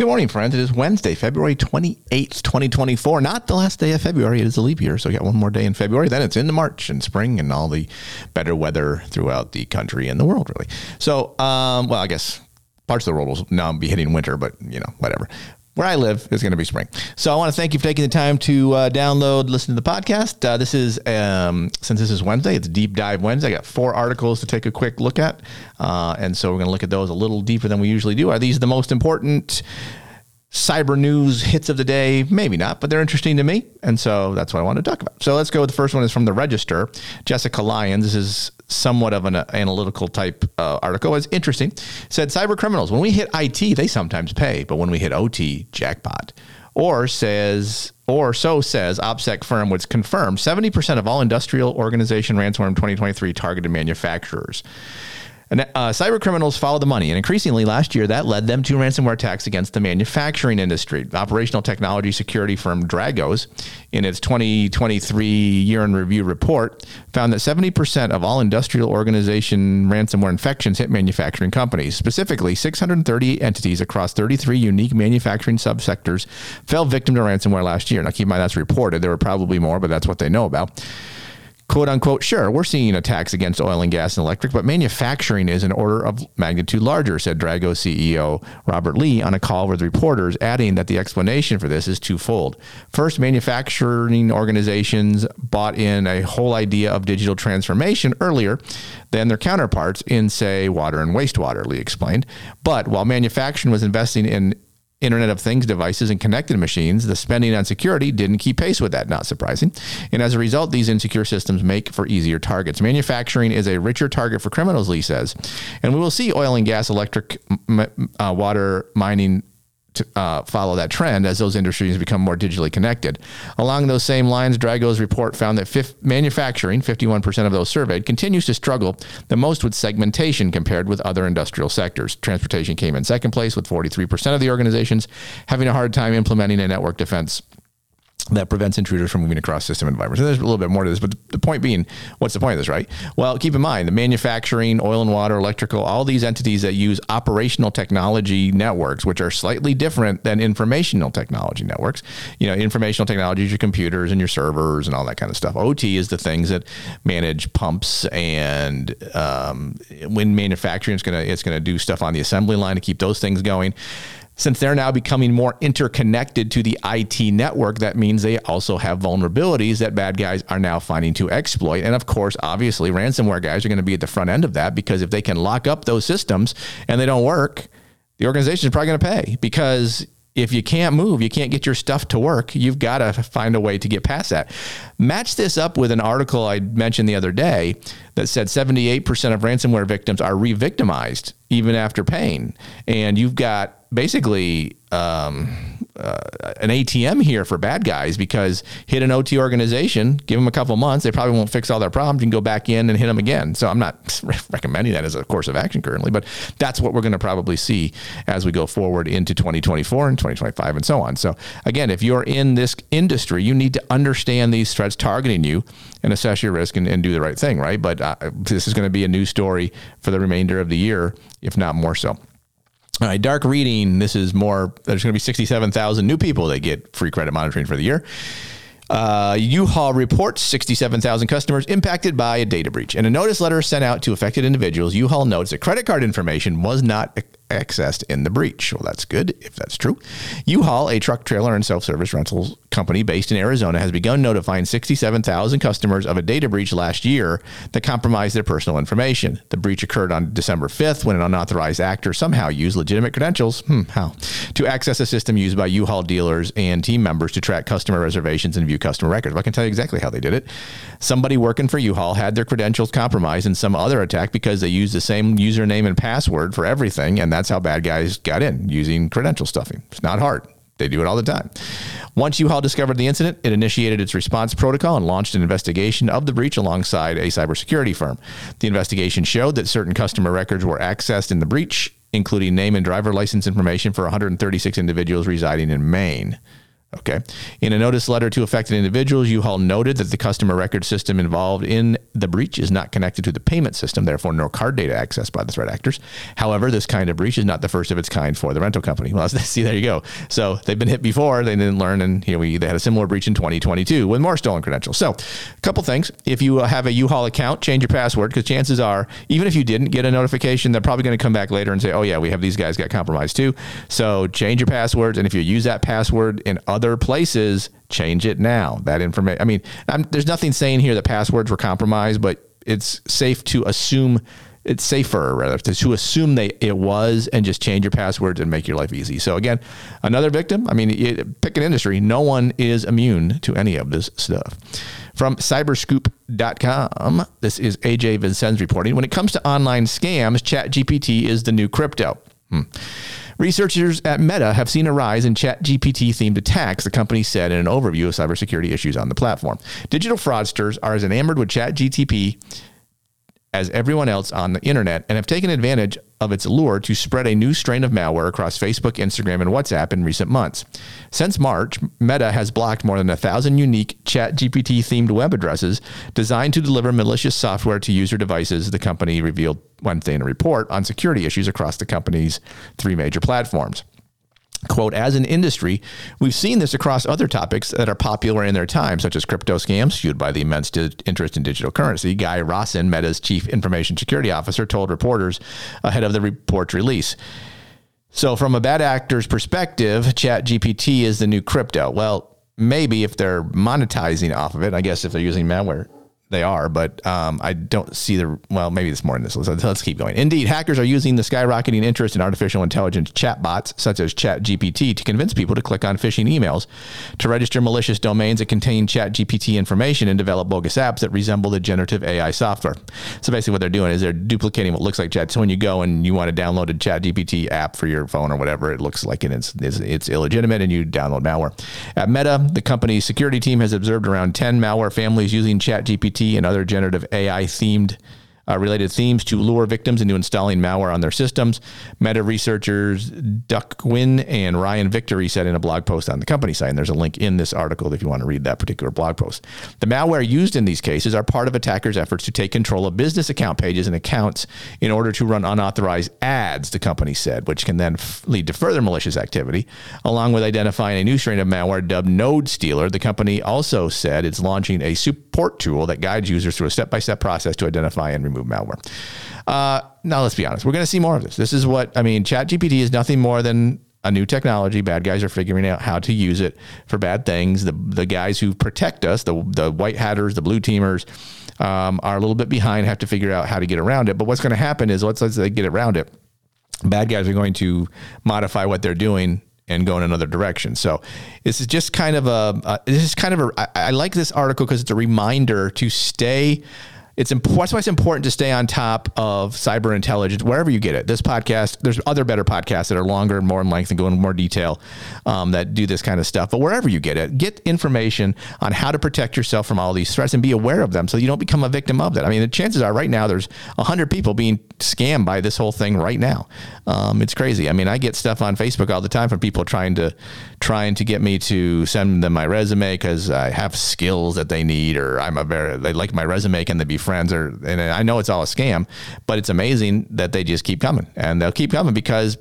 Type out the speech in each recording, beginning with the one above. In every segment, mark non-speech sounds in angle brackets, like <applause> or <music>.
Good morning, friends. It is Wednesday, February 28th, 2024. Not the last day of February. It is a leap year. So we got one more day in February. Then it's into March and spring and all the better weather throughout the country and the world, really. So, um, well, I guess parts of the world will now be hitting winter, but, you know, whatever where I live is going to be spring. So I want to thank you for taking the time to uh, download, listen to the podcast. Uh, this is um, since this is Wednesday, it's Deep Dive Wednesday. I got four articles to take a quick look at, uh, and so we're going to look at those a little deeper than we usually do. Are these the most important? Cyber news hits of the day maybe not but they're interesting to me and so that's what i want to talk about so let's go with the first one is from the register jessica lyons this is somewhat of an uh, analytical type uh, article. It's interesting. It said cyber criminals, when we hit IT, they sometimes pay, but when we hit OT, jackpot. Or says, or so says OPSEC firm, which confirmed 70% of all industrial organization ransomware in 2023 targeted manufacturers. And, uh, cyber criminals follow the money, and increasingly last year that led them to ransomware attacks against the manufacturing industry. Operational technology security firm Dragos, in its 2023 year in review report, found that 70% of all industrial organization ransomware infections hit manufacturing companies. Specifically, 630 entities across 33 unique manufacturing subsectors fell victim to ransomware last year. Now, keep in mind that's reported. There were probably more, but that's what they know about quote unquote, sure, we're seeing attacks against oil and gas and electric, but manufacturing is an order of magnitude larger, said Dragos CEO Robert Lee on a call with reporters, adding that the explanation for this is twofold. First, manufacturing organizations bought in a whole idea of digital transformation earlier than their counterparts in, say, water and wastewater, Lee explained. But while manufacturing was investing in Internet of Things devices and connected machines, the spending on security didn't keep pace with that, not surprising. And as a result, these insecure systems make for easier targets. Manufacturing is a richer target for criminals, Lee says. And we will see oil and gas, electric, uh, water, mining, to uh, follow that trend as those industries become more digitally connected. Along those same lines, Dragos report found that fifth, manufacturing, 51% of those surveyed, continues to struggle the most with segmentation compared with other industrial sectors. Transportation came in second place, with 43% of the organizations having a hard time implementing a network defense that prevents intruders from moving across system environments. And there's a little bit more to this, but the point being, what's the point of this, right? Well, keep in mind the manufacturing, oil and water, electrical, all these entities that use operational technology networks, which are slightly different than informational technology networks. You know, informational technology is your computers and your servers and all that kind of stuff. OT is the things that manage pumps and um, when manufacturing is to it's going to do stuff on the assembly line to keep those things going since they're now becoming more interconnected to the IT network, that means they also have vulnerabilities that bad guys are now finding to exploit. And of course, obviously, ransomware guys are going to be at the front end of that because if they can lock up those systems and they don't work, the organization is probably going to pay because if you can't move, you can't get your stuff to work, you've got to find a way to get past that. Match this up with an article I mentioned the other day that said 78% of ransomware victims are re victimized even after paying. And you've got basically um, uh, an ATM here for bad guys because hit an OT organization, give them a couple months, they probably won't fix all their problems. You can go back in and hit them again. So I'm not <laughs> recommending that as a course of action currently, but that's what we're going to probably see as we go forward into 2024 and 2025 and so on. So again, if you're in this industry, you need to understand these threats targeting you and assess your risk and, and do the right thing, right? But uh, this is going to be a new story for the remainder of the year, if not more so. All right, dark reading. This is more. There's going to be 67,000 new people that get free credit monitoring for the year. Uh, U-Haul reports 67,000 customers impacted by a data breach. In a notice letter sent out to affected individuals, U-Haul notes that credit card information was not accessed in the breach. Well, that's good if that's true. U-Haul, a truck, trailer, and self-service rental company based in Arizona, has begun notifying 67,000 customers of a data breach last year that compromised their personal information. The breach occurred on December 5th when an unauthorized actor somehow used legitimate credentials, hmm, how, to access a system used by U-Haul dealers and team members to track customer reservations and view customer records. I can tell you exactly how they did it. Somebody working for U-Haul had their credentials compromised in some other attack because they used the same username and password for everything, and that that's how bad guys got in using credential stuffing. It's not hard. They do it all the time. Once U-Haul discovered the incident, it initiated its response protocol and launched an investigation of the breach alongside a cybersecurity firm. The investigation showed that certain customer records were accessed in the breach, including name and driver license information for 136 individuals residing in Maine. Okay. In a notice letter to affected individuals, U-Haul noted that the customer record system involved in the breach is not connected to the payment system, therefore no card data accessed by the threat actors. However, this kind of breach is not the first of its kind for the rental company. <laughs> Well, <laughs> see, there you go. So they've been hit before, they didn't learn, and here we they had a similar breach in 2022 with more stolen credentials. So, a couple things: if you have a U-Haul account, change your password because chances are, even if you didn't get a notification, they're probably going to come back later and say, "Oh yeah, we have these guys got compromised too." So change your passwords, and if you use that password in other other places, change it now. That information. I mean, I'm, there's nothing saying here that passwords were compromised, but it's safe to assume it's safer rather to, to assume they it was and just change your passwords and make your life easy. So again, another victim. I mean, it, pick an industry. No one is immune to any of this stuff. From cyberscoop.com, this is AJ Vicens reporting. When it comes to online scams, ChatGPT is the new crypto. Hmm. Researchers at Meta have seen a rise in ChatGPT themed attacks, the company said in an overview of cybersecurity issues on the platform. Digital fraudsters are as enamored with ChatGPT as everyone else on the internet and have taken advantage of its lure to spread a new strain of malware across Facebook, Instagram, and WhatsApp in recent months. Since March, Meta has blocked more than a thousand unique ChatGPT themed web addresses designed to deliver malicious software to user devices, the company revealed Wednesday in a report on security issues across the company's three major platforms. Quote, as an industry, we've seen this across other topics that are popular in their time, such as crypto scams fueled by the immense di- interest in digital currency. Guy Rosen, Meta's chief information security officer, told reporters ahead of the report's release. So, from a bad actor's perspective, ChatGPT is the new crypto. Well, maybe if they're monetizing off of it, I guess if they're using malware they are, but um, I don't see the. Well, maybe it's more in this. Let's, let's keep going. Indeed, hackers are using the skyrocketing interest in artificial intelligence chatbots such as ChatGPT to convince people to click on phishing emails, to register malicious domains that contain ChatGPT information, and develop bogus apps that resemble the generative AI software. So basically, what they're doing is they're duplicating what looks like Chat. So when you go and you want to download a ChatGPT app for your phone or whatever, it looks like it's, it's, it's illegitimate, and you download malware. At Meta, the company's security team has observed around 10 malware families using ChatGPT and other generative AI themed uh, related themes to lure victims into installing malware on their systems. Meta researchers Duc Nguyen and Ryan Victory said in a blog post on the company site, and there's a link in this article if you want to read that particular blog post. The malware used in these cases are part of attackers' efforts to take control of business account pages and accounts in order to run unauthorized ads, the company said, which can then f- lead to further malicious activity. Along with identifying a new strain of malware dubbed Node Stealer, the company also said it's launching a support tool that guides users through a step by step process to identify and remove remove malware. Uh, now, let's be honest. We're going to see more of this. This is what I mean. ChatGPT is nothing more than a new technology. Bad guys are figuring out how to use it for bad things. The the guys who protect us, the the white hatters, the blue teamers, um, are a little bit behind. Have to figure out how to get around it. But what's going to happen is once they get around it, bad guys are going to modify what they're doing and go in another direction. So this is just kind of a uh, this is kind of a. I, I like this article because it's a reminder to stay it's important. That's why it's important to stay on top of cyber intelligence wherever you get it. This podcast, there's other better podcasts that are longer and more in length and go into more detail um, that do this kind of stuff. But wherever you get it, get information on how to protect yourself from all these threats and be aware of them so you don't become a victim of that. I mean, the chances are right now there's hundred people being scammed by this whole thing right now. Um, it's crazy. I mean, I get stuff on Facebook all the time from people trying to trying to get me to send them my resume because I have skills that they need or I'm a very they like my resume. Can they be friends or and I know it's all a scam, but it's amazing that they just keep coming and they'll keep coming because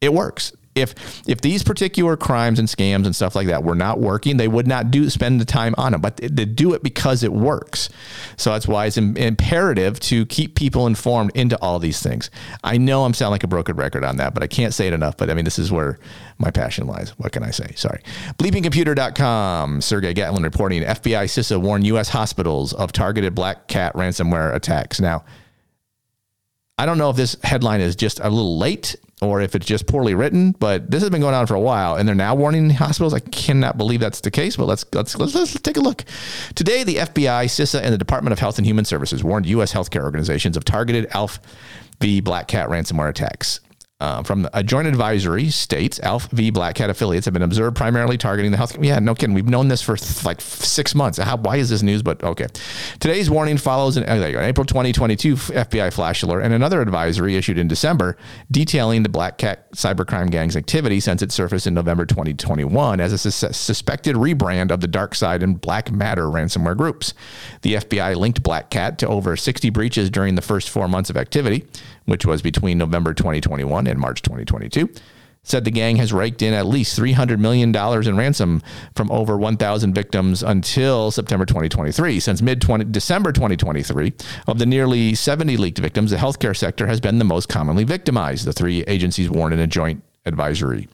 it works if if these particular crimes and scams and stuff like that were not working, they would not do spend the time on them. But they do it because it works. So that's why it's imperative to keep people informed into all these things. I know I'm sounding like a broken record on that, but I can't say it enough. But I mean, this is where my passion lies. What can I say? Sorry. Bleepingcomputer.com. Sergiu Gatlan reporting FBI CISA warned U.S. hospitals of targeted black cat ransomware attacks. Now, I don't know if this headline is just a little late or if it's just poorly written, but this has been going on for a while and they're now warning hospitals. I cannot believe that's the case, but let's let's let's, let's take a look. Today, the FBI, CISA, and the Department of Health and Human Services warned US healthcare organizations of targeted ALF v Black Cat ransomware attacks. Uh, from a joint advisory states ALPHV Black Cat affiliates have been observed primarily targeting the health. Yeah, no kidding. We've known this for th- like six months. How, why is this news? But okay. Today's warning follows an, an April 2022 FBI flash alert and another advisory issued in December detailing the Black Cat cybercrime gang's activity since it surfaced in November 2021 as a sus- suspected rebrand of the Dark Side and Black Matter ransomware groups. The FBI linked Black Cat to over 60 breaches during the first four months of activity which was between November 2021 and March 2022, said the gang has raked in at least $300 million in ransom from over 1,000 victims until September 2023. Since mid December 2023, of the nearly 70 leaked victims, the healthcare sector has been the most commonly victimized, the three agencies warned in a joint advisory.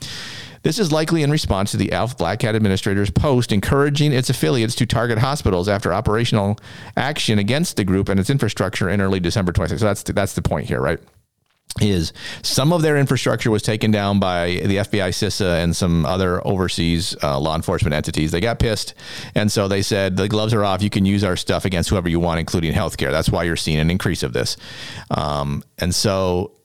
This is likely in response to the ALF Black Hat Administrator's post encouraging its affiliates to target hospitals after operational action against the group and its infrastructure in early December 26. So that's the, that's the point here, right? Is some of their infrastructure was taken down by the FBI, CISA, and some other overseas uh, law enforcement entities. They got pissed, and so they said the gloves are off. You can use our stuff against whoever you want, including healthcare. That's why you're seeing an increase of this. Um, and so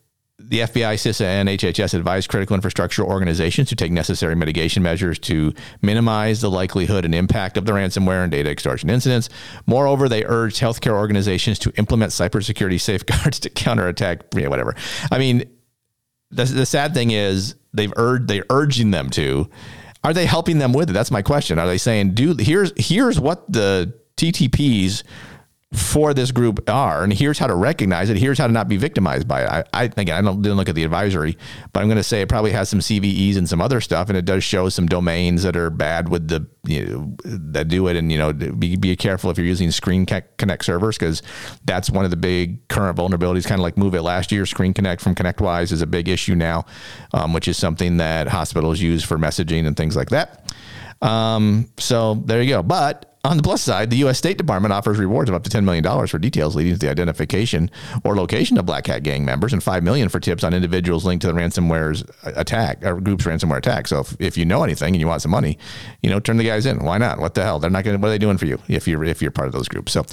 the FBI, CISA, and HHS advise critical infrastructure organizations to take necessary mitigation measures to minimize the likelihood and impact of the ransomware and data extortion incidents. Moreover, they urge healthcare organizations to implement cybersecurity safeguards <laughs> to counterattack, yeah, whatever. I mean, the, the sad thing is they've urged they're urging them to. Are they helping them with it? That's my question. Are they saying, "Do here's here's what the TTPs for this group are, and here's how to recognize it. Here's how to not be victimized by it. I, I again, I don't didn't look at the advisory, but I'm going to say it probably has some CVEs and some other stuff, and it does show some domains that are bad with the you know, that do it, and you know, be, be careful if you're using Screen Connect servers because that's one of the big current vulnerabilities. Kind of like Move It last year, Screen Connect from ConnectWise is a big issue now, um, which is something that hospitals use for messaging and things like that. Um, so there you go, but on the plus side, the U.S. State Department offers rewards of up to $10 million for details leading to the identification or location of Black Hat gang members and 5 million for tips on individuals linked to the ransomware's attack, or group's ransomware attack. So if, if you know anything and you want some money, you know, turn the guys in. Why not? What the hell? They're not going to, what are they doing for you if you're, if you're part of those groups? So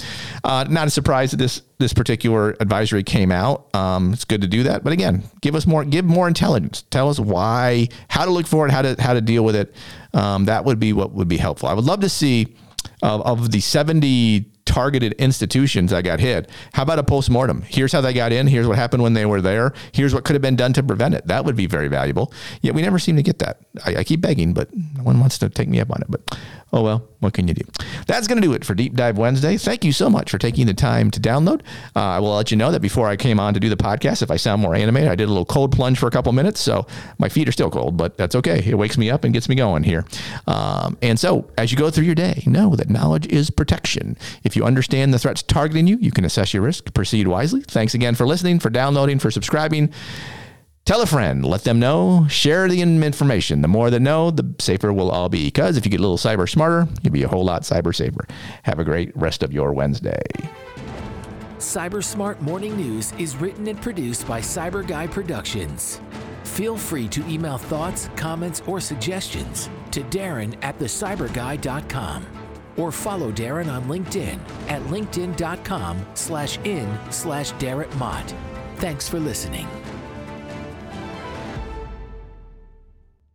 uh, not a surprise that this, this particular advisory came out. Um, it's good to do that. But again, give us more, give more intelligence. Tell us why, how to look for it, how to, how to deal with it. Um, that would be what would be helpful. I would love to see, of, of the 70 targeted institutions that got hit. How about a postmortem? Here's how they got in. Here's what happened when they were there. Here's what could have been done to prevent it. That would be very valuable. Yet we never seem to get that. I, I keep begging, but no one wants to take me up on it. But oh well, what can you do? That's going to do it for Deep Dive Wednesday. Thank you so much for taking the time to download. Uh, I will let you know that before I came on to do the podcast, if I sound more animated, I did a little cold plunge for a couple minutes. So my feet are still cold, but that's okay. It wakes me up and gets me going here. Um, and so as you go through your day, know that knowledge is protection. If you understand the threats targeting you, you can assess your risk, proceed wisely. Thanks again for listening, for downloading, for subscribing. Tell a friend, let them know, share the information. The more that know, the safer we'll all be. Because if you get a little cyber smarter, you'll be a whole lot cyber safer. Have a great rest of your Wednesday. Cyber Smart Morning News is written and produced by Cyber Guy Productions. Feel free to email thoughts, comments, or suggestions to Darren at thecyburguy.com or follow Darren on LinkedIn at linkedin.com slash in slash Darren Mott. Thanks for listening.